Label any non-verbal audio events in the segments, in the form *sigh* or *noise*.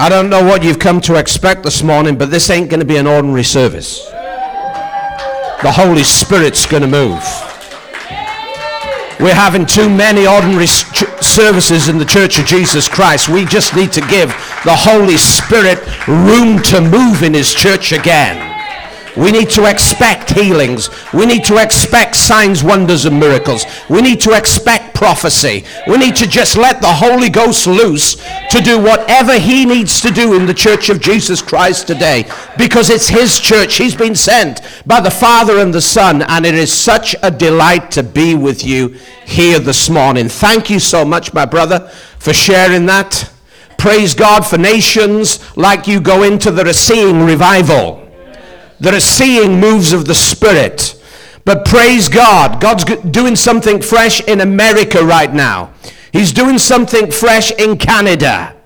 I don't know what you've come to expect this morning, but this ain't going to be an ordinary service. The Holy Spirit's going to move. We're having too many ordinary services in the Church of Jesus Christ. We just need to give the Holy Spirit room to move in His church again. We need to expect healings. We need to expect signs, wonders, and miracles. We need to expect prophecy. We need to just let the Holy Ghost loose to do whatever He needs to do in the church of Jesus Christ today because it's His church. He's been sent by the Father and the Son, and it is such a delight to be with you here this morning. Thank you so much, my brother, for sharing that. Praise God for nations like you go into the seeing revival that are seeing moves of the Spirit. But praise God, God's doing something fresh in America right now. He's doing something fresh in Canada.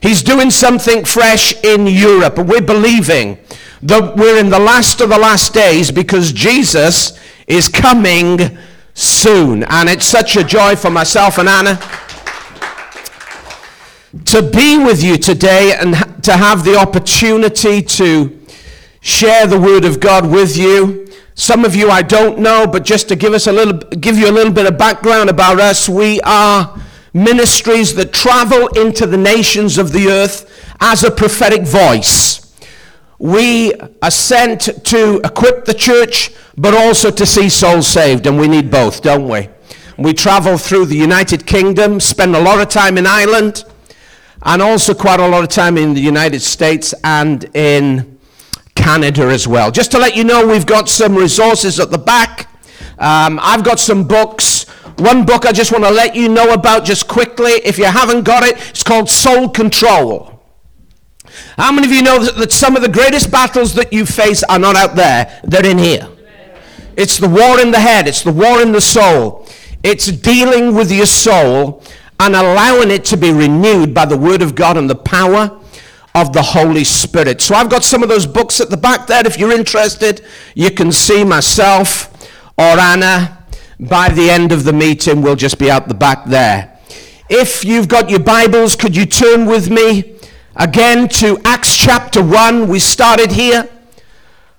He's doing something fresh in Europe. We're believing that we're in the last of the last days because Jesus is coming soon. And it's such a joy for myself and Anna to be with you today and to have the opportunity to share the word of God with you. Some of you I don't know, but just to give us a little give you a little bit of background about us, we are ministries that travel into the nations of the earth as a prophetic voice. We are sent to equip the church, but also to see souls saved, and we need both, don't we? We travel through the United Kingdom, spend a lot of time in Ireland, and also quite a lot of time in the United States and in Canada as well. Just to let you know, we've got some resources at the back. Um, I've got some books. One book I just want to let you know about just quickly. If you haven't got it, it's called Soul Control. How many of you know that some of the greatest battles that you face are not out there? They're in here. It's the war in the head, it's the war in the soul. It's dealing with your soul and allowing it to be renewed by the Word of God and the power of the Holy Spirit. So I've got some of those books at the back there. If you're interested, you can see myself or Anna. By the end of the meeting, we'll just be out the back there. If you've got your Bibles, could you turn with me again to Acts chapter 1? We started here.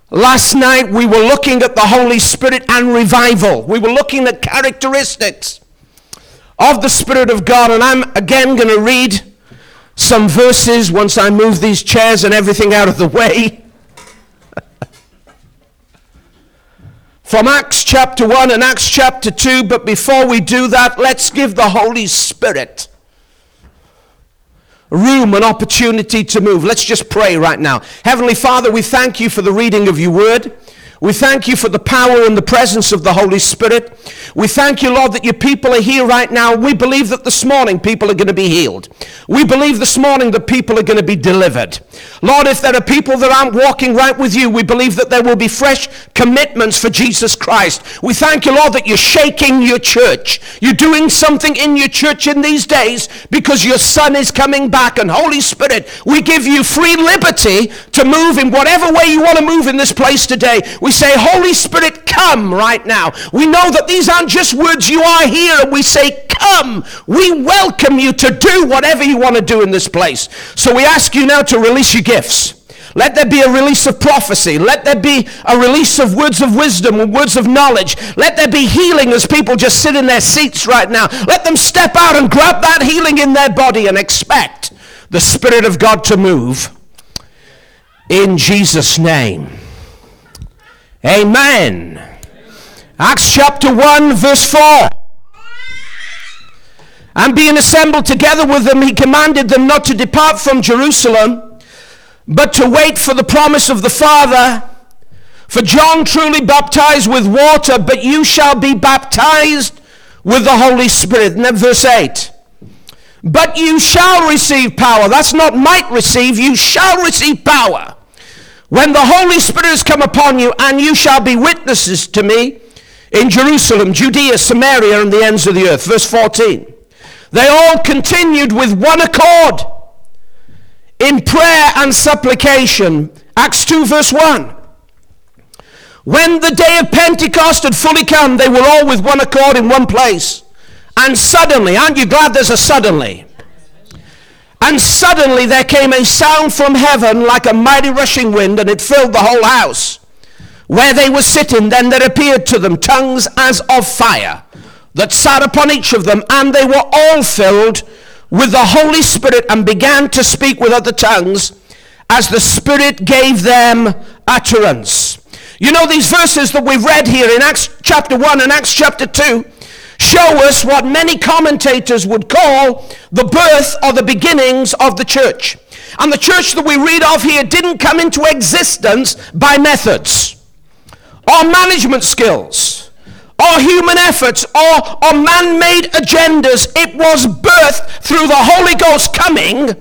Last night we were looking at the Holy Spirit and revival. We were looking at characteristics of the Spirit of God. And I'm again going to read some verses once I move these chairs and everything out of the way. From Acts chapter 1 and Acts chapter 2, but before we do that, let's give the Holy Spirit room and opportunity to move. Let's just pray right now. Heavenly Father, we thank you for the reading of your word. We thank you for the power and the presence of the Holy Spirit. We thank you, Lord, that your people are here right now. We believe that this morning people are going to be healed. We believe this morning that people are going to be delivered. Lord, if there are people that aren't walking right with you, we believe that there will be fresh commitments for Jesus Christ. We thank you, Lord, that you're shaking your church. You're doing something in your church in these days because your Son is coming back. And Holy Spirit, we give you free liberty to move in whatever way you want to move in this place today. We we say, Holy Spirit, come right now. We know that these aren't just words you are here, and we say, Come. We welcome you to do whatever you want to do in this place. So we ask you now to release your gifts. Let there be a release of prophecy. Let there be a release of words of wisdom and words of knowledge. Let there be healing as people just sit in their seats right now. Let them step out and grab that healing in their body and expect the Spirit of God to move. In Jesus' name. Amen. Acts chapter 1, verse 4. And being assembled together with them, he commanded them not to depart from Jerusalem, but to wait for the promise of the Father. For John truly baptized with water, but you shall be baptized with the Holy Spirit. And then verse 8. But you shall receive power. That's not might receive, you shall receive power when the Holy Spirit has come upon you, and you shall be witnesses to me in Jerusalem, Judea, Samaria, and the ends of the earth. Verse 14. They all continued with one accord in prayer and supplication. Acts 2, verse 1. When the day of Pentecost had fully come, they were all with one accord in one place. And suddenly, aren't you glad there's a suddenly? And suddenly there came a sound from heaven like a mighty rushing wind, and it filled the whole house. Where they were sitting, then there appeared to them tongues as of fire that sat upon each of them, and they were all filled with the Holy Spirit and began to speak with other tongues as the Spirit gave them utterance. You know, these verses that we've read here in Acts chapter 1 and Acts chapter 2 show us what many commentators would call the birth or the beginnings of the church. And the church that we read of here didn't come into existence by methods or management skills or human efforts or, or man-made agendas. It was birthed through the Holy Ghost coming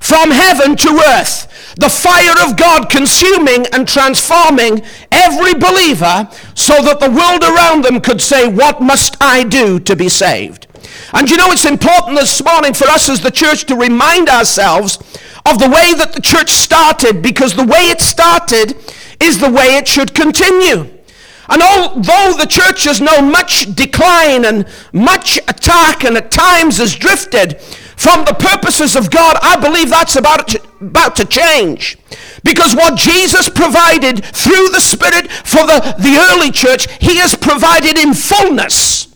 from heaven to earth the fire of God consuming and transforming every believer so that the world around them could say, What must I do to be saved? And you know, it's important this morning for us as the church to remind ourselves of the way that the church started because the way it started is the way it should continue. And although the church has known much decline and much attack and at times has drifted, from the purposes of God, I believe that's about to, about to change. Because what Jesus provided through the Spirit for the, the early church, he has provided in fullness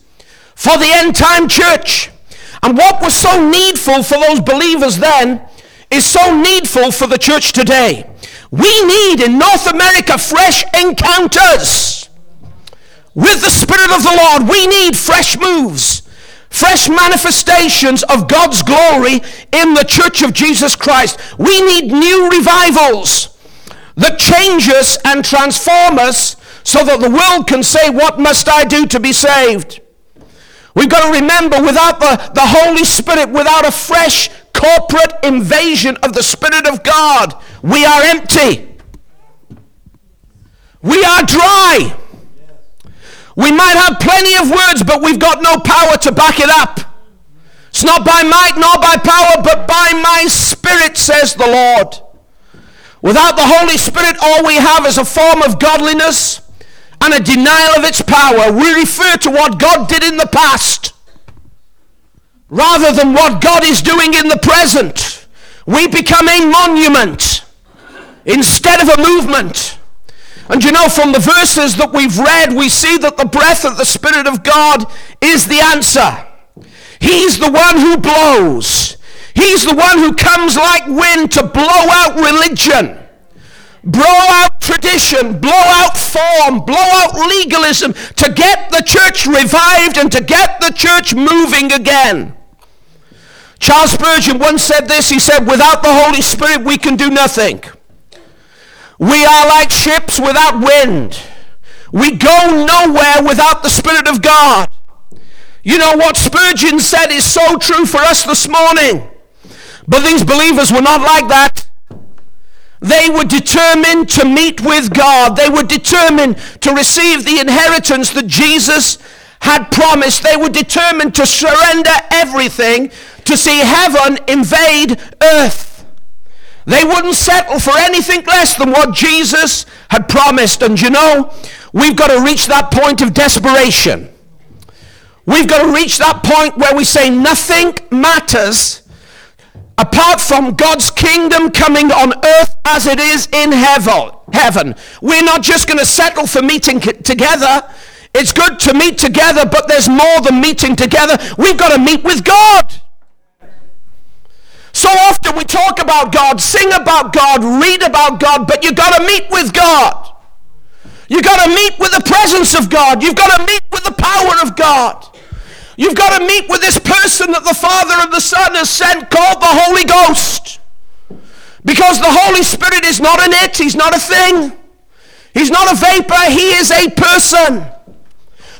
for the end time church. And what was so needful for those believers then is so needful for the church today. We need in North America fresh encounters with the Spirit of the Lord. We need fresh moves fresh manifestations of God's glory in the church of Jesus Christ. We need new revivals that change us and transform us so that the world can say, What must I do to be saved? We've got to remember without the, the Holy Spirit, without a fresh corporate invasion of the Spirit of God, we are empty. We are dry. We might have plenty of words, but we've got no power to back it up. It's not by might nor by power, but by my spirit, says the Lord. Without the Holy Spirit, all we have is a form of godliness and a denial of its power. We refer to what God did in the past rather than what God is doing in the present. We become a monument instead of a movement. And you know, from the verses that we've read, we see that the breath of the Spirit of God is the answer. He's the one who blows. He's the one who comes like wind to blow out religion, blow out tradition, blow out form, blow out legalism, to get the church revived and to get the church moving again. Charles Spurgeon once said this. He said, without the Holy Spirit, we can do nothing. We are like ships without wind. We go nowhere without the Spirit of God. You know what Spurgeon said is so true for us this morning. But these believers were not like that. They were determined to meet with God. They were determined to receive the inheritance that Jesus had promised. They were determined to surrender everything to see heaven invade earth. They wouldn't settle for anything less than what Jesus had promised. And you know, we've got to reach that point of desperation. We've got to reach that point where we say nothing matters apart from God's kingdom coming on earth as it is in heaven. We're not just going to settle for meeting together. It's good to meet together, but there's more than meeting together. We've got to meet with God. So often we talk about God, sing about God, read about God, but you've got to meet with God. You've got to meet with the presence of God. You've got to meet with the power of God. You've got to meet with this person that the Father and the Son has sent called the Holy Ghost. Because the Holy Spirit is not an it, he's not a thing. He's not a vapor, he is a person.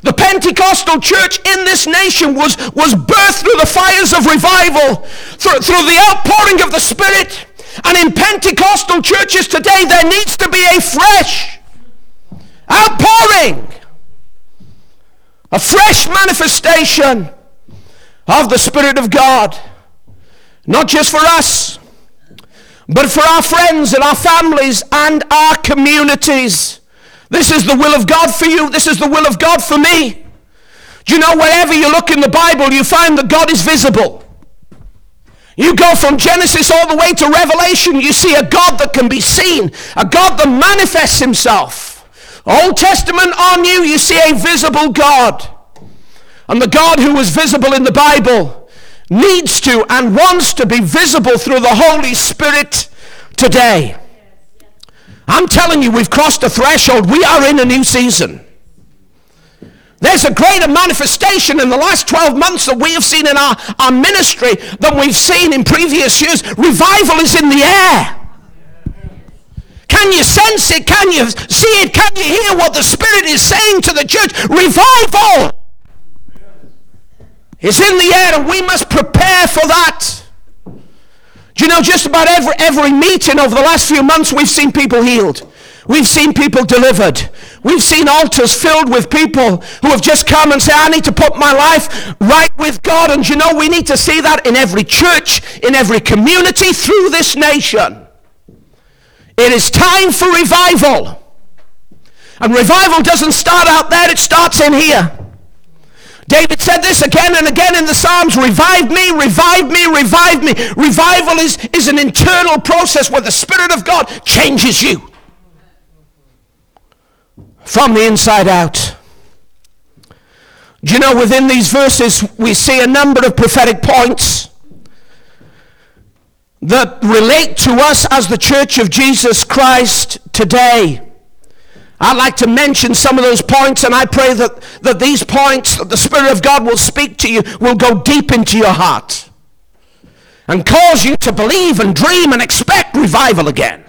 The Pentecostal church in this nation was, was birthed through the fires of revival, through, through the outpouring of the Spirit. And in Pentecostal churches today, there needs to be a fresh outpouring, a fresh manifestation of the Spirit of God. Not just for us, but for our friends and our families and our communities. This is the will of God for you. This is the will of God for me. Do you know wherever you look in the Bible, you find that God is visible. You go from Genesis all the way to Revelation, you see a God that can be seen, a God that manifests himself. Old Testament on you, you see a visible God. And the God who was visible in the Bible needs to and wants to be visible through the Holy Spirit today. I'm telling you, we've crossed a threshold. We are in a new season. There's a greater manifestation in the last 12 months that we have seen in our, our ministry than we've seen in previous years. Revival is in the air. Can you sense it? Can you see it? Can you hear what the Spirit is saying to the church? Revival is in the air and we must prepare for that. You know just about every, every meeting over the last few months we've seen people healed. We've seen people delivered. We've seen altars filled with people who have just come and say, I need to put my life right with God. And you know, we need to see that in every church, in every community, through this nation. It is time for revival. And revival doesn't start out there, it starts in here. David said this again and again in the Psalms revive me, revive me, revive me. Revival is, is an internal process where the Spirit of God changes you from the inside out. Do you know within these verses we see a number of prophetic points that relate to us as the church of Jesus Christ today. I'd like to mention some of those points, and I pray that, that these points, that the Spirit of God will speak to you, will go deep into your heart and cause you to believe and dream and expect revival again.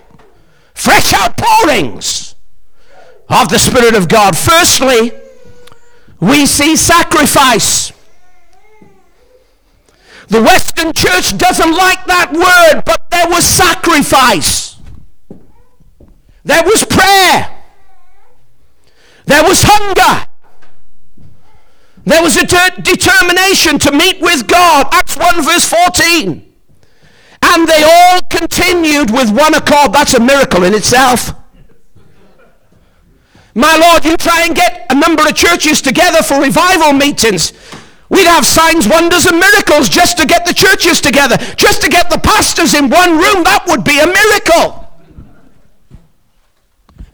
Fresh outpourings of the Spirit of God. Firstly, we see sacrifice. The Western church doesn't like that word, but there was sacrifice. There was prayer. There was hunger. There was a de- determination to meet with God. Acts 1 verse 14. And they all continued with one accord. That's a miracle in itself. My Lord, you try and get a number of churches together for revival meetings. We'd have signs, wonders, and miracles just to get the churches together, just to get the pastors in one room. That would be a miracle.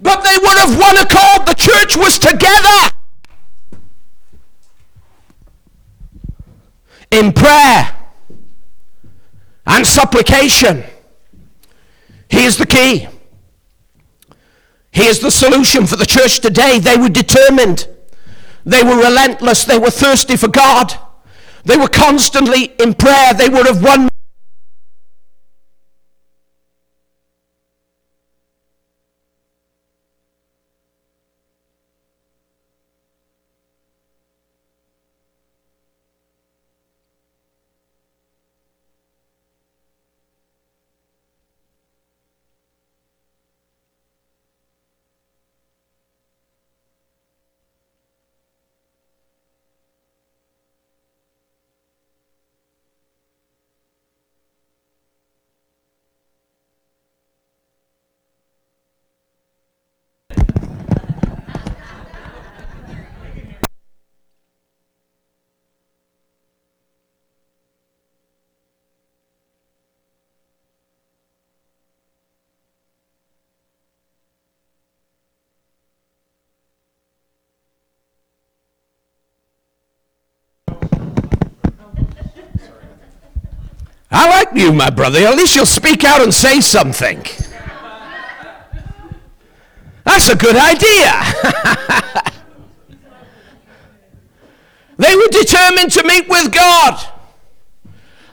But they would have one accord. The church was together. In prayer and supplication. He is the key. He is the solution for the church today. They were determined. They were relentless. They were thirsty for God. They were constantly in prayer. They would have won I like you, my brother. At least you'll speak out and say something. That's a good idea. *laughs* they were determined to meet with God.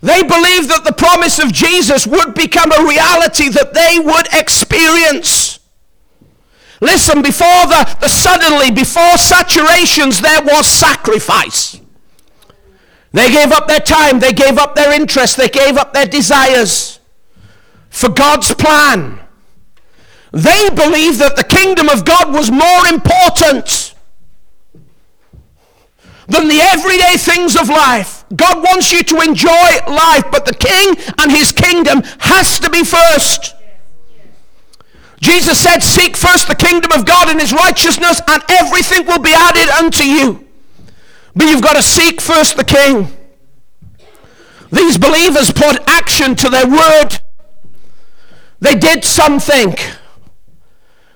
They believed that the promise of Jesus would become a reality that they would experience. Listen, before the, the suddenly, before saturations, there was sacrifice. They gave up their time, they gave up their interests, they gave up their desires for God's plan. They believed that the kingdom of God was more important than the everyday things of life. God wants you to enjoy life, but the king and his kingdom has to be first. Jesus said, Seek first the kingdom of God and his righteousness, and everything will be added unto you. But you've got to seek first the king. These believers put action to their word. They did something.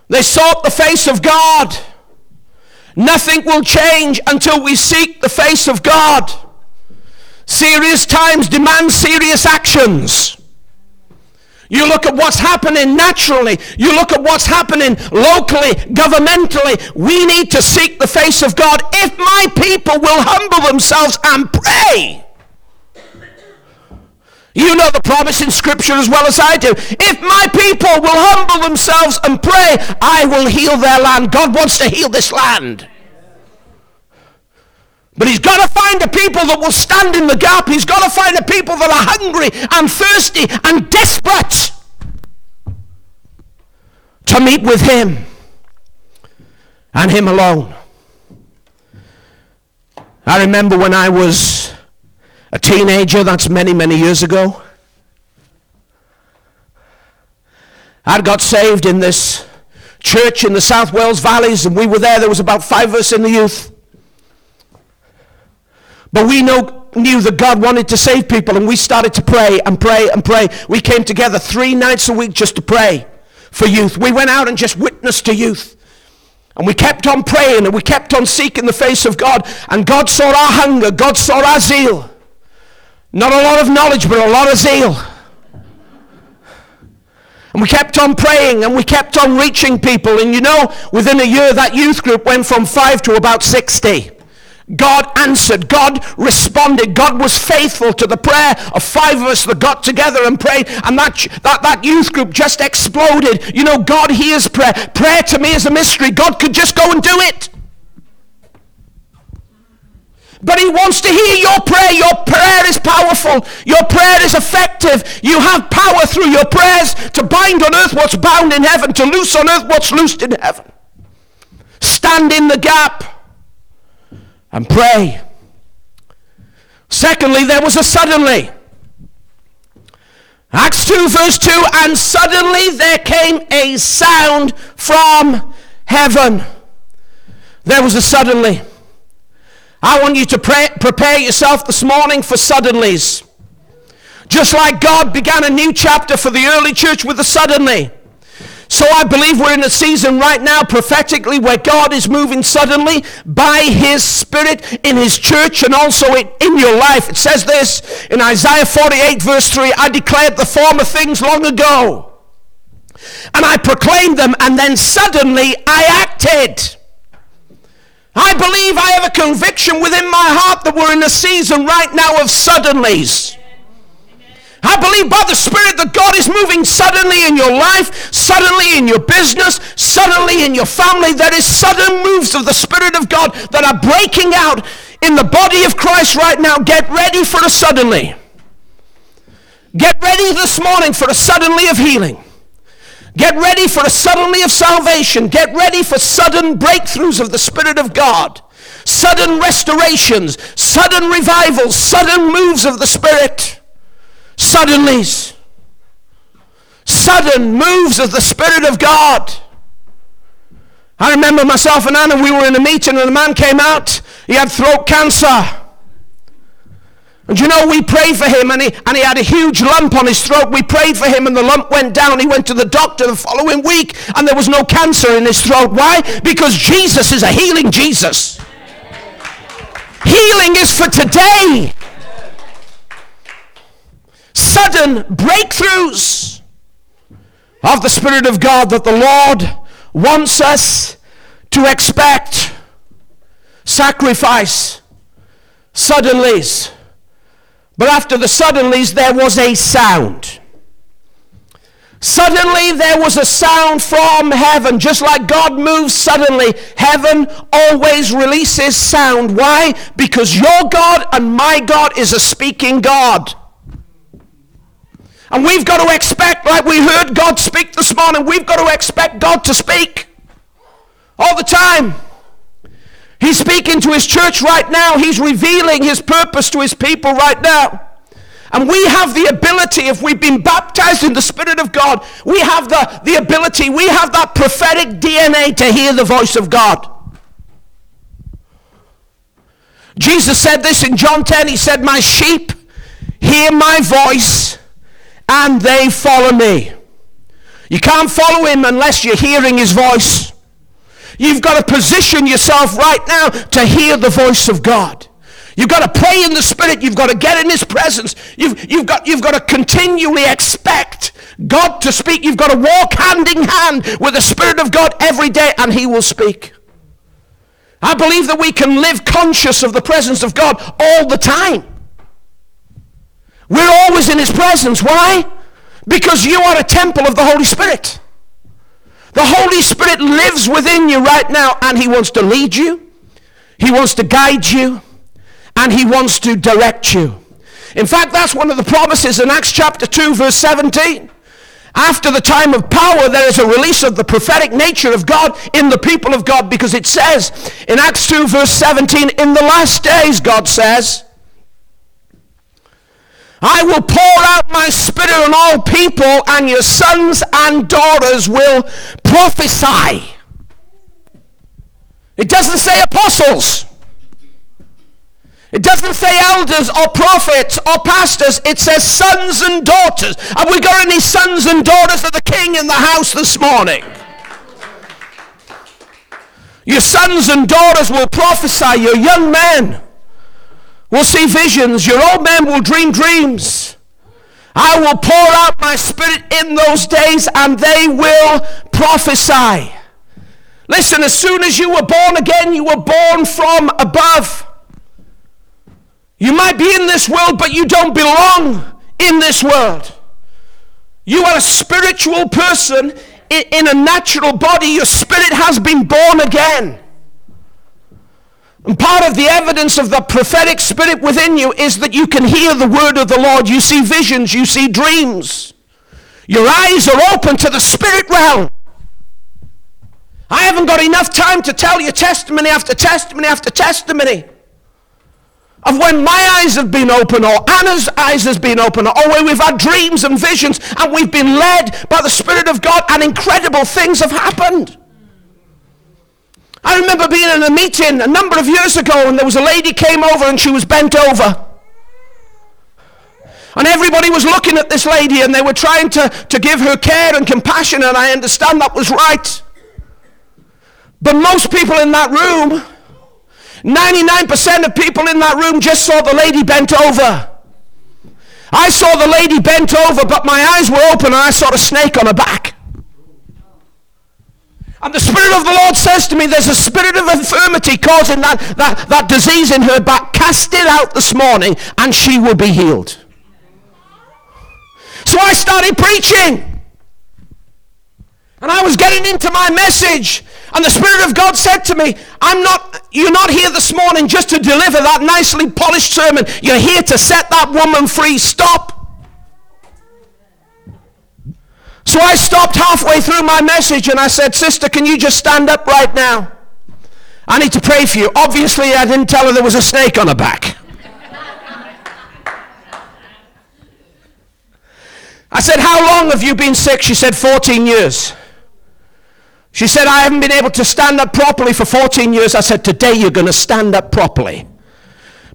They sought the face of God. Nothing will change until we seek the face of God. Serious times demand serious actions. You look at what's happening naturally. You look at what's happening locally, governmentally. We need to seek the face of God. If my people will humble themselves and pray, you know the promise in Scripture as well as I do. If my people will humble themselves and pray, I will heal their land. God wants to heal this land. But he's got to find a people that will stand in the gap. He's got to find a people that are hungry and thirsty and desperate to meet with him and him alone. I remember when I was a teenager, that's many, many years ago. I got saved in this church in the South Wales Valleys, and we were there. There was about five of us in the youth. But we know, knew that God wanted to save people, and we started to pray and pray and pray. We came together three nights a week just to pray for youth. We went out and just witnessed to youth. And we kept on praying and we kept on seeking the face of God. And God saw our hunger, God saw our zeal. Not a lot of knowledge, but a lot of zeal. And we kept on praying and we kept on reaching people. And you know, within a year, that youth group went from five to about 60. God answered. God responded. God was faithful to the prayer of five of us that got together and prayed. And that, that, that youth group just exploded. You know, God hears prayer. Prayer to me is a mystery. God could just go and do it. But he wants to hear your prayer. Your prayer is powerful. Your prayer is effective. You have power through your prayers to bind on earth what's bound in heaven, to loose on earth what's loosed in heaven. Stand in the gap and pray. Secondly, there was a suddenly. Acts 2, verse 2 And suddenly there came a sound from heaven. There was a suddenly. I want you to pray, prepare yourself this morning for suddenlies. Just like God began a new chapter for the early church with a suddenly. So I believe we're in a season right now prophetically where God is moving suddenly by his spirit in his church and also in your life. It says this in Isaiah 48 verse 3, I declared the former things long ago and I proclaimed them and then suddenly I acted. I believe I have a conviction within my heart that we're in a season right now of suddenlies. I believe by the Spirit that God is moving suddenly in your life, suddenly in your business, suddenly in your family. There is sudden moves of the Spirit of God that are breaking out in the body of Christ right now. Get ready for a suddenly. Get ready this morning for a suddenly of healing. Get ready for a suddenly of salvation. Get ready for sudden breakthroughs of the Spirit of God. Sudden restorations, sudden revivals, sudden moves of the Spirit suddenlies, sudden moves of the Spirit of God. I remember myself and Anna, we were in a meeting and a man came out. He had throat cancer. And you know, we prayed for him and he, and he had a huge lump on his throat. We prayed for him and the lump went down. He went to the doctor the following week and there was no cancer in his throat. Why? Because Jesus is a healing Jesus. Healing is for today sudden breakthroughs of the Spirit of God that the Lord wants us to expect. Sacrifice, suddenlies. But after the suddenlies, there was a sound. Suddenly there was a sound from heaven. Just like God moves suddenly, heaven always releases sound. Why? Because your God and my God is a speaking God. And we've got to expect, like we heard God speak this morning, we've got to expect God to speak all the time. He's speaking to his church right now. He's revealing his purpose to his people right now. And we have the ability, if we've been baptized in the Spirit of God, we have the, the ability, we have that prophetic DNA to hear the voice of God. Jesus said this in John 10. He said, My sheep hear my voice and they follow me. You can't follow him unless you're hearing his voice. You've got to position yourself right now to hear the voice of God. You've got to pray in the Spirit. You've got to get in His presence. You've, you've, got, you've got to continually expect God to speak. You've got to walk hand in hand with the Spirit of God every day, and He will speak. I believe that we can live conscious of the presence of God all the time. We're always in His presence. Why? Because you are a temple of the Holy Spirit. The Holy Spirit lives within you right now, and He wants to lead you, He wants to guide you, and He wants to direct you. In fact, that's one of the promises in Acts chapter 2, verse 17. After the time of power, there is a release of the prophetic nature of God in the people of God because it says in Acts 2, verse 17, in the last days, God says, I will pour out my spirit on all people, and your sons and daughters will prophesy. It doesn't say apostles. It doesn't say elders or prophets or pastors. It says sons and daughters. Have we got any sons and daughters of the king in the house this morning? Your sons and daughters will prophesy. Your young men will see visions. Your old men will dream dreams. I will pour out my spirit in those days and they will prophesy. Listen, as soon as you were born again, you were born from above. You might be in this world, but you don't belong in this world. You are a spiritual person in a natural body. Your spirit has been born again. And part of the evidence of the prophetic spirit within you is that you can hear the word of the Lord. You see visions, you see dreams. Your eyes are open to the spirit realm. I haven't got enough time to tell you testimony after testimony after testimony of when my eyes have been open or Anna's eyes has been open or where we've had dreams and visions and we've been led by the Spirit of God and incredible things have happened. I remember being in a meeting a number of years ago and there was a lady came over and she was bent over. And everybody was looking at this lady and they were trying to, to give her care and compassion and I understand that was right. But most people in that room 99% of people in that room just saw the lady bent over. I saw the lady bent over, but my eyes were open and I saw a snake on her back. And the Spirit of the Lord says to me, there's a spirit of infirmity causing that, that, that disease in her back. Cast it out this morning and she will be healed. So I started preaching. And I was getting into my message. And the Spirit of God said to me, I'm not, you're not here this morning just to deliver that nicely polished sermon. You're here to set that woman free. Stop. So I stopped halfway through my message and I said, Sister, can you just stand up right now? I need to pray for you. Obviously, I didn't tell her there was a snake on her back. I said, How long have you been sick? She said, 14 years. She said, I haven't been able to stand up properly for 14 years. I said, Today you're going to stand up properly.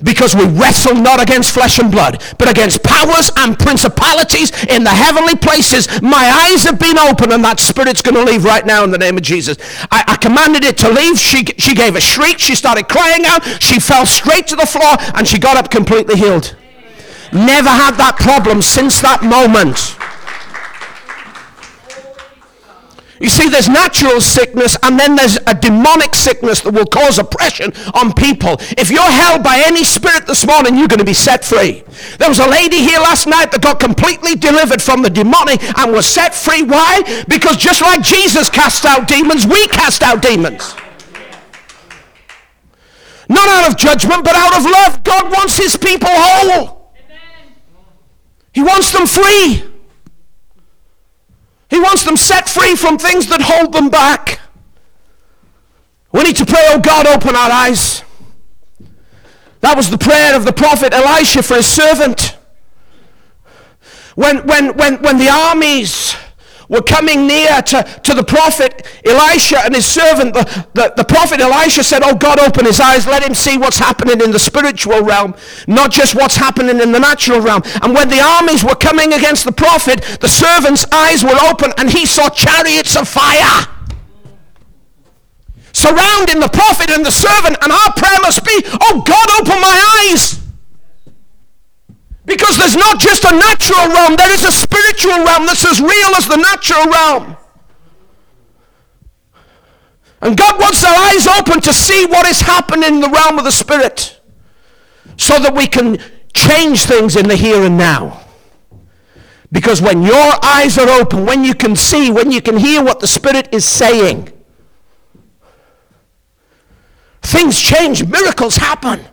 Because we wrestle not against flesh and blood, but against powers and principalities in the heavenly places. My eyes have been opened, and that spirit's going to leave right now in the name of Jesus. I, I commanded it to leave. She, she gave a shriek. She started crying out. She fell straight to the floor, and she got up completely healed. Never had that problem since that moment. You see, there's natural sickness and then there's a demonic sickness that will cause oppression on people. If you're held by any spirit this morning, you're going to be set free. There was a lady here last night that got completely delivered from the demonic and was set free. Why? Because just like Jesus cast out demons, we cast out demons. Not out of judgment, but out of love. God wants his people whole. He wants them free. He wants them set free from things that hold them back. We need to pray, oh God, open our eyes. That was the prayer of the prophet Elisha for his servant. When, when, when, when the armies were coming near to, to the prophet Elisha and his servant, the, the, the prophet Elisha said, Oh God, open his eyes, let him see what's happening in the spiritual realm, not just what's happening in the natural realm. And when the armies were coming against the prophet, the servant's eyes were open and he saw chariots of fire surrounding the prophet and the servant. And our prayer must be, Oh God, open my eyes. Because there's not just a natural realm, there is a spiritual realm that's as real as the natural realm. And God wants our eyes open to see what is happening in the realm of the Spirit so that we can change things in the here and now. Because when your eyes are open, when you can see, when you can hear what the Spirit is saying, things change, miracles happen.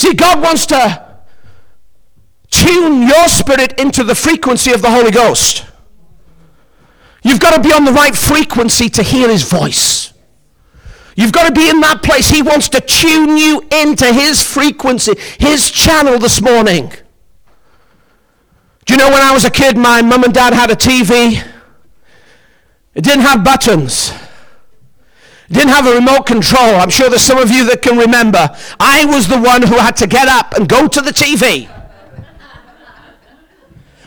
See, God wants to tune your spirit into the frequency of the Holy Ghost. You've got to be on the right frequency to hear his voice. You've got to be in that place. He wants to tune you into his frequency, his channel this morning. Do you know when I was a kid, my mum and dad had a TV? It didn't have buttons didn't have a remote control. I'm sure there's some of you that can remember. I was the one who had to get up and go to the TV.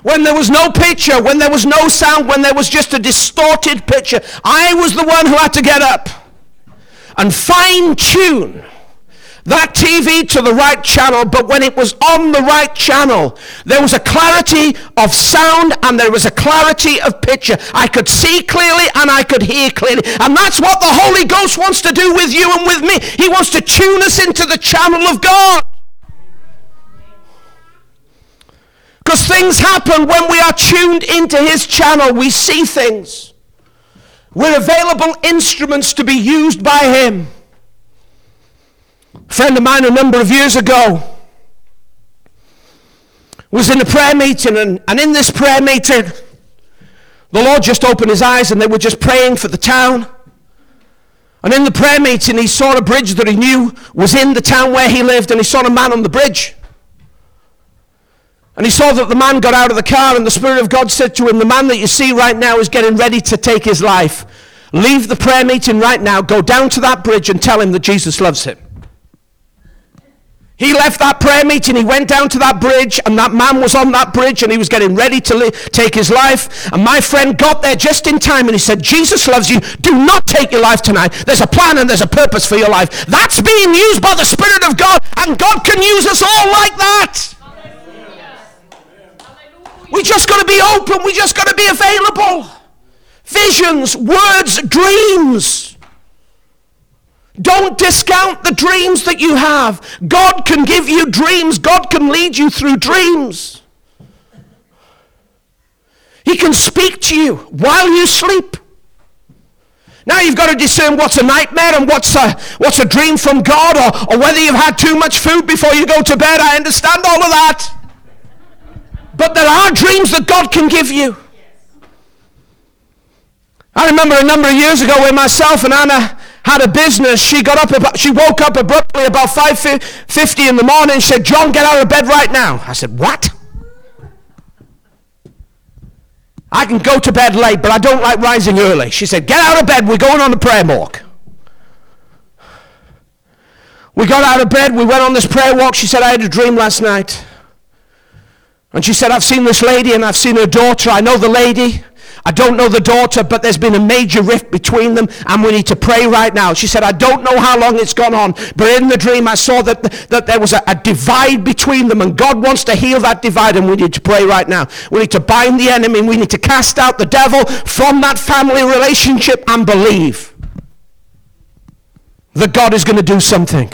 When there was no picture, when there was no sound, when there was just a distorted picture, I was the one who had to get up and fine tune that TV to the right channel, but when it was on the right channel, there was a clarity of sound and there was a clarity of picture. I could see clearly and I could hear clearly. And that's what the Holy Ghost wants to do with you and with me. He wants to tune us into the channel of God. Because things happen when we are tuned into His channel. We see things. We're available instruments to be used by Him. A friend of mine a number of years ago was in a prayer meeting, and, and in this prayer meeting, the Lord just opened his eyes and they were just praying for the town. And in the prayer meeting, he saw a bridge that he knew was in the town where he lived, and he saw a man on the bridge. And he saw that the man got out of the car, and the Spirit of God said to him, The man that you see right now is getting ready to take his life. Leave the prayer meeting right now, go down to that bridge, and tell him that Jesus loves him. He left that prayer meeting, he went down to that bridge, and that man was on that bridge and he was getting ready to li- take his life. And my friend got there just in time and he said, Jesus loves you. Do not take your life tonight. There's a plan and there's a purpose for your life. That's being used by the Spirit of God, and God can use us all like that. We just got to be open, we just got to be available. Visions, words, dreams. Don't discount the dreams that you have. God can give you dreams. God can lead you through dreams. He can speak to you while you sleep. Now you've got to discern what's a nightmare and what's a, what's a dream from God or, or whether you've had too much food before you go to bed. I understand all of that. But there are dreams that God can give you. I remember a number of years ago when myself and Anna had a business. She got up, about, she woke up abruptly about 5.50 in the morning. She said, John, get out of bed right now. I said, what? I can go to bed late, but I don't like rising early. She said, get out of bed. We're going on a prayer walk. We got out of bed. We went on this prayer walk. She said, I had a dream last night. And she said, I've seen this lady and I've seen her daughter. I know the lady. I don't know the daughter, but there's been a major rift between them, and we need to pray right now. She said, I don't know how long it's gone on, but in the dream I saw that, that there was a, a divide between them, and God wants to heal that divide, and we need to pray right now. We need to bind the enemy, we need to cast out the devil from that family relationship and believe that God is going to do something.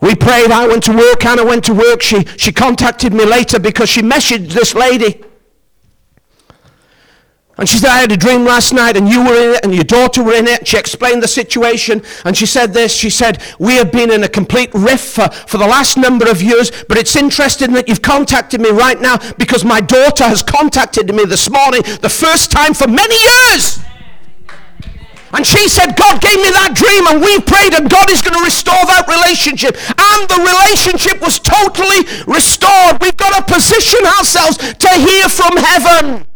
We prayed. I went to work. Anna went to work. She, she contacted me later because she messaged this lady. And she said, I had a dream last night and you were in it and your daughter were in it. She explained the situation and she said this. She said, we have been in a complete rift for, for the last number of years, but it's interesting that you've contacted me right now because my daughter has contacted me this morning the first time for many years. And she said, God gave me that dream and we prayed and God is going to restore that relationship. And the relationship was totally restored. We've got to position ourselves to hear from heaven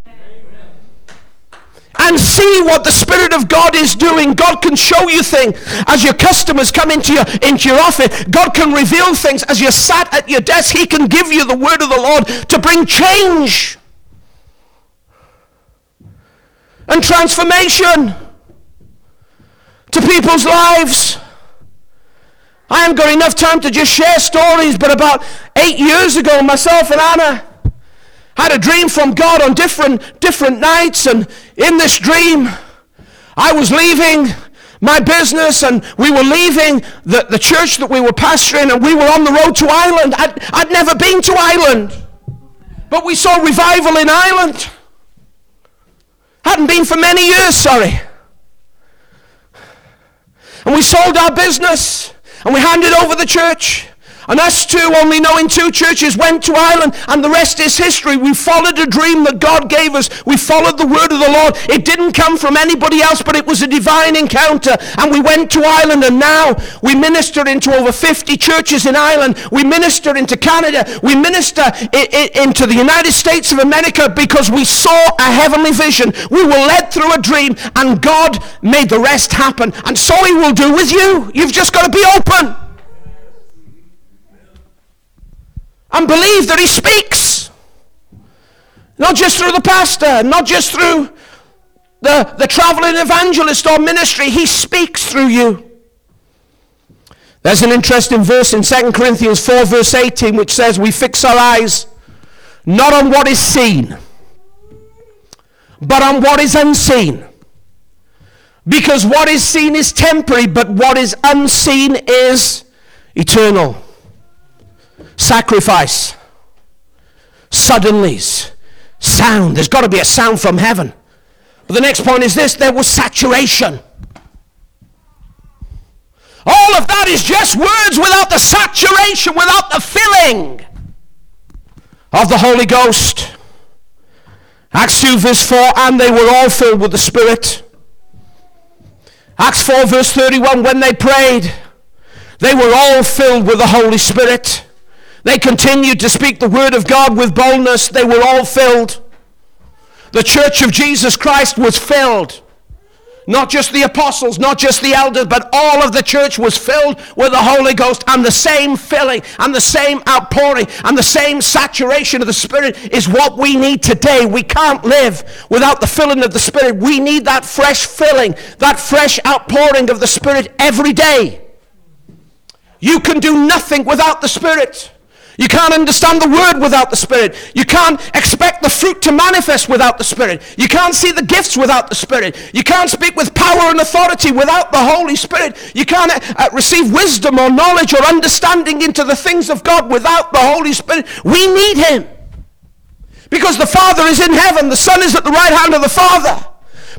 and see what the Spirit of God is doing. God can show you things as your customers come into your, into your office. God can reveal things as you're sat at your desk. He can give you the word of the Lord to bring change and transformation to people's lives. I haven't got enough time to just share stories, but about eight years ago, myself and Anna had a dream from God on different, different nights, and in this dream, I was leaving my business and we were leaving the, the church that we were pastoring and we were on the road to Ireland. I'd, I'd never been to Ireland, but we saw revival in Ireland. Hadn't been for many years, sorry. And we sold our business and we handed over the church. And us two, only knowing two churches, went to Ireland, and the rest is history. We followed a dream that God gave us. We followed the word of the Lord. It didn't come from anybody else, but it was a divine encounter. And we went to Ireland, and now we minister into over 50 churches in Ireland. We minister into Canada. We minister into the United States of America because we saw a heavenly vision. We were led through a dream, and God made the rest happen. And so He will do with you. You've just got to be open. And believe that he speaks. Not just through the pastor, not just through the, the traveling evangelist or ministry. He speaks through you. There's an interesting verse in 2 Corinthians 4, verse 18, which says, We fix our eyes not on what is seen, but on what is unseen. Because what is seen is temporary, but what is unseen is eternal sacrifice, suddenlies, sound. There's got to be a sound from heaven. But the next point is this there was saturation. All of that is just words without the saturation, without the filling of the Holy Ghost. Acts 2, verse 4 and they were all filled with the Spirit. Acts 4, verse 31 when they prayed, they were all filled with the Holy Spirit. They continued to speak the word of God with boldness. They were all filled. The church of Jesus Christ was filled. Not just the apostles, not just the elders, but all of the church was filled with the Holy Ghost. And the same filling and the same outpouring and the same saturation of the Spirit is what we need today. We can't live without the filling of the Spirit. We need that fresh filling, that fresh outpouring of the Spirit every day. You can do nothing without the Spirit. You can't understand the word without the Spirit. You can't expect the fruit to manifest without the Spirit. You can't see the gifts without the Spirit. You can't speak with power and authority without the Holy Spirit. You can't uh, receive wisdom or knowledge or understanding into the things of God without the Holy Spirit. We need Him. Because the Father is in heaven, the Son is at the right hand of the Father.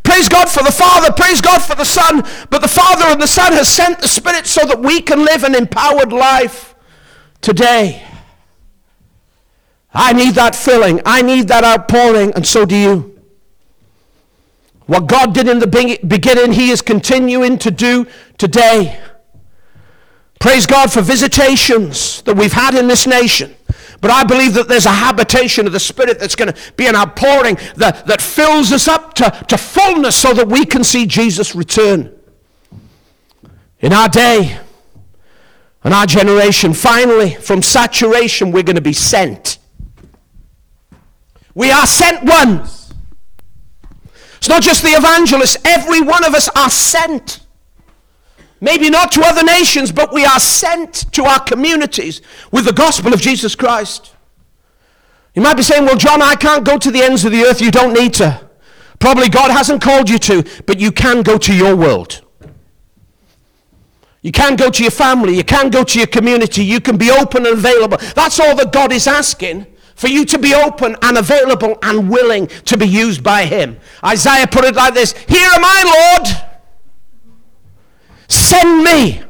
Praise God for the Father, praise God for the Son, but the Father and the Son has sent the Spirit so that we can live an empowered life today. I need that filling. I need that outpouring, and so do you. What God did in the beginning, He is continuing to do today. Praise God for visitations that we've had in this nation. But I believe that there's a habitation of the Spirit that's going to be an outpouring that, that fills us up to, to fullness so that we can see Jesus return. In our day and our generation, finally, from saturation, we're going to be sent. We are sent ones. It's not just the evangelists, every one of us are sent. Maybe not to other nations, but we are sent to our communities with the gospel of Jesus Christ. You might be saying, Well, John, I can't go to the ends of the earth. You don't need to. Probably God hasn't called you to, but you can go to your world. You can go to your family. You can go to your community. You can be open and available. That's all that God is asking for you to be open and available and willing to be used by Him. Isaiah put it like this Here am I, Lord. Send me.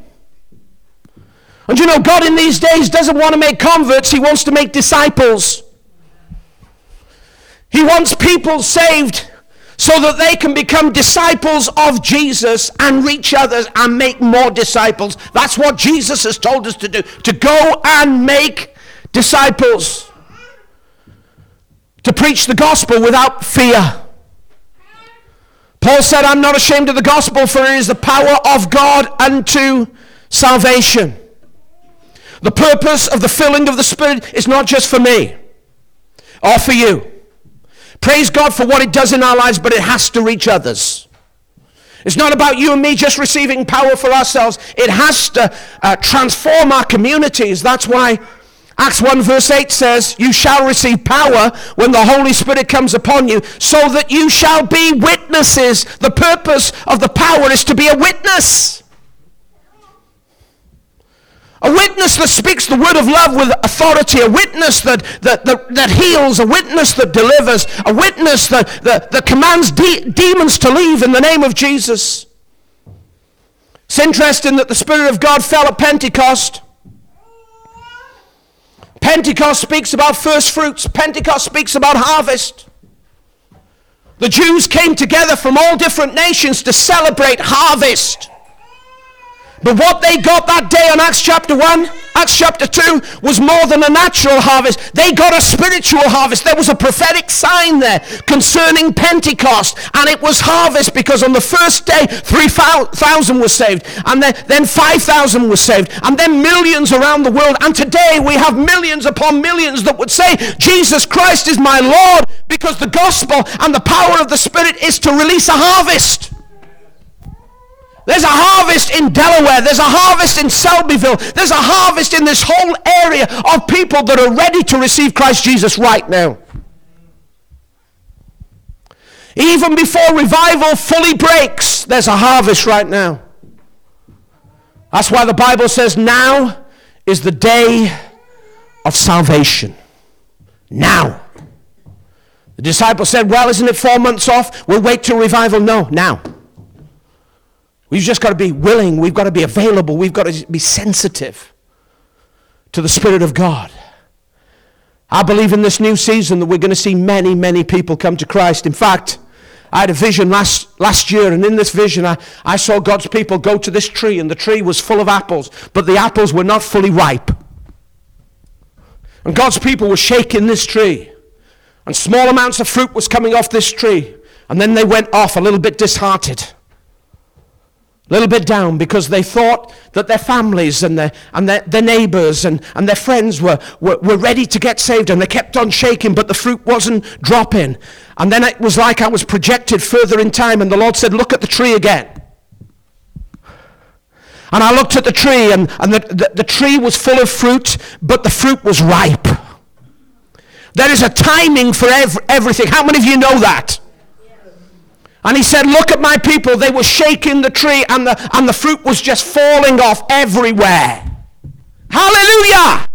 And you know, God in these days doesn't want to make converts, He wants to make disciples. He wants people saved so that they can become disciples of Jesus and reach others and make more disciples. That's what Jesus has told us to do to go and make disciples, to preach the gospel without fear. Paul said, I'm not ashamed of the gospel, for it is the power of God unto salvation. The purpose of the filling of the Spirit is not just for me or for you. Praise God for what it does in our lives, but it has to reach others. It's not about you and me just receiving power for ourselves. It has to uh, transform our communities. That's why Acts 1 verse 8 says, You shall receive power when the Holy Spirit comes upon you, so that you shall be witnesses. The purpose of the power is to be a witness. A witness that speaks the word of love with authority, a witness that, that, that, that heals, a witness that delivers, a witness that, that, that commands de- demons to leave in the name of Jesus. It's interesting that the Spirit of God fell at Pentecost. Pentecost speaks about first fruits, Pentecost speaks about harvest. The Jews came together from all different nations to celebrate harvest. But what they got that day on Acts chapter 1, Acts chapter 2, was more than a natural harvest. They got a spiritual harvest. There was a prophetic sign there concerning Pentecost. And it was harvest because on the first day, 3,000 were saved. And then, then 5,000 were saved. And then millions around the world. And today we have millions upon millions that would say, Jesus Christ is my Lord because the gospel and the power of the Spirit is to release a harvest. There's a harvest in Delaware. There's a harvest in Selbyville. There's a harvest in this whole area of people that are ready to receive Christ Jesus right now. Even before revival fully breaks, there's a harvest right now. That's why the Bible says now is the day of salvation. Now. The disciple said, Well, isn't it four months off? We'll wait till revival. No, now. We've just got to be willing. We've got to be available. We've got to be sensitive to the Spirit of God. I believe in this new season that we're going to see many, many people come to Christ. In fact, I had a vision last, last year, and in this vision, I, I saw God's people go to this tree, and the tree was full of apples, but the apples were not fully ripe. And God's people were shaking this tree, and small amounts of fruit was coming off this tree, and then they went off a little bit disheartened a little bit down because they thought that their families and their, and their, their neighbors and, and their friends were, were, were ready to get saved and they kept on shaking, but the fruit wasn't dropping. And then it was like I was projected further in time, and the Lord said, Look at the tree again. And I looked at the tree, and, and the, the, the tree was full of fruit, but the fruit was ripe. There is a timing for ev- everything. How many of you know that? And he said, Look at my people. They were shaking the tree, and the, and the fruit was just falling off everywhere. Hallelujah!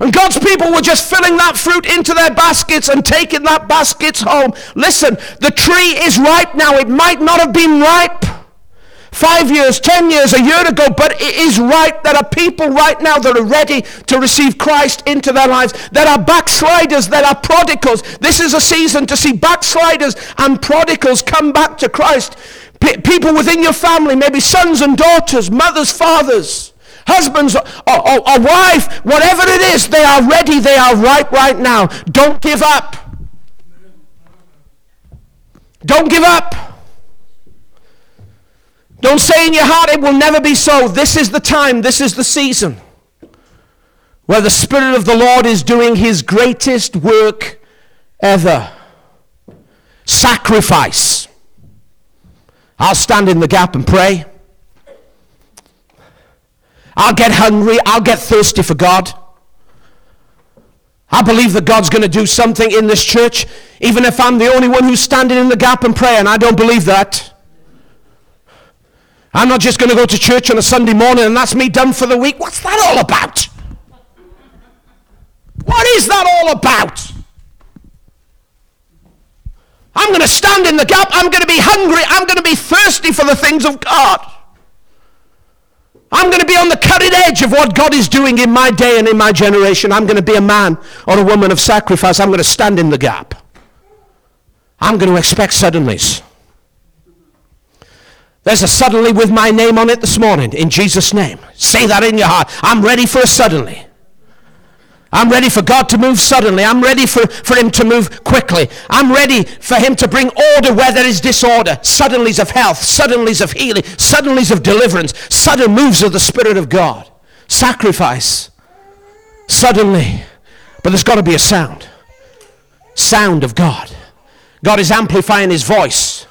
And God's people were just filling that fruit into their baskets and taking that baskets home. Listen, the tree is ripe now. It might not have been ripe five years, ten years, a year ago, but it is right. There are people right now that are ready to receive Christ into their lives. There are backsliders, there are prodigals. This is a season to see backsliders and prodigals come back to Christ. P- people within your family, maybe sons and daughters, mothers, fathers husbands or, or, or, wife, whatever it is, they are ready, they are right right now. Don't give up. Don't give up. Don't say in your heart, it will never be so. This is the time, this is the season where the Spirit of the Lord is doing his greatest work ever. Sacrifice. I'll stand in the gap and pray. I'll get hungry. I'll get thirsty for God. I believe that God's going to do something in this church, even if I'm the only one who's standing in the gap and praying. I don't believe that. I'm not just going to go to church on a Sunday morning and that's me done for the week. What's that all about? What is that all about? I'm going to stand in the gap. I'm going to be hungry. I'm going to be thirsty for the things of God. I'm going to be on the cutting edge of what God is doing in my day and in my generation. I'm going to be a man or a woman of sacrifice. I'm going to stand in the gap. I'm going to expect suddenlies. There's a suddenly with my name on it this morning in Jesus' name. Say that in your heart. I'm ready for a suddenly. I'm ready for God to move suddenly. I'm ready for, for Him to move quickly. I'm ready for Him to bring order where there is disorder. Suddenlies of health, suddenlies of healing, suddenlies of deliverance, sudden moves of the Spirit of God. Sacrifice. Suddenly. But there's got to be a sound. Sound of God. God is amplifying His voice.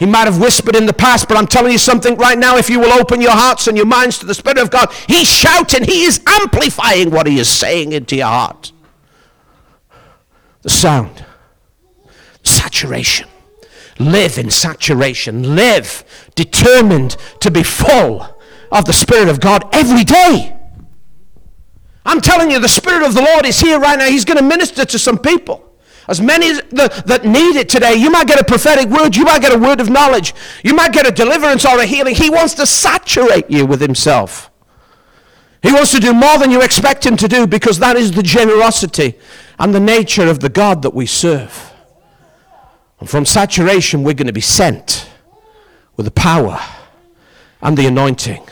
He might have whispered in the past, but I'm telling you something right now. If you will open your hearts and your minds to the Spirit of God, He's shouting, He is amplifying what He is saying into your heart. The sound, saturation. Live in saturation. Live determined to be full of the Spirit of God every day. I'm telling you, the Spirit of the Lord is here right now. He's going to minister to some people. As many that, that need it today, you might get a prophetic word, you might get a word of knowledge, you might get a deliverance or a healing. He wants to saturate you with Himself. He wants to do more than you expect Him to do because that is the generosity and the nature of the God that we serve. And from saturation, we're going to be sent with the power and the anointing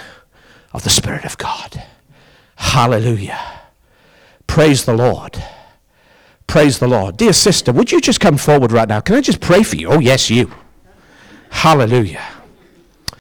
of the Spirit of God. Hallelujah. Praise the Lord. Praise the Lord. Dear sister, would you just come forward right now? Can I just pray for you? Oh, yes, you. Hallelujah.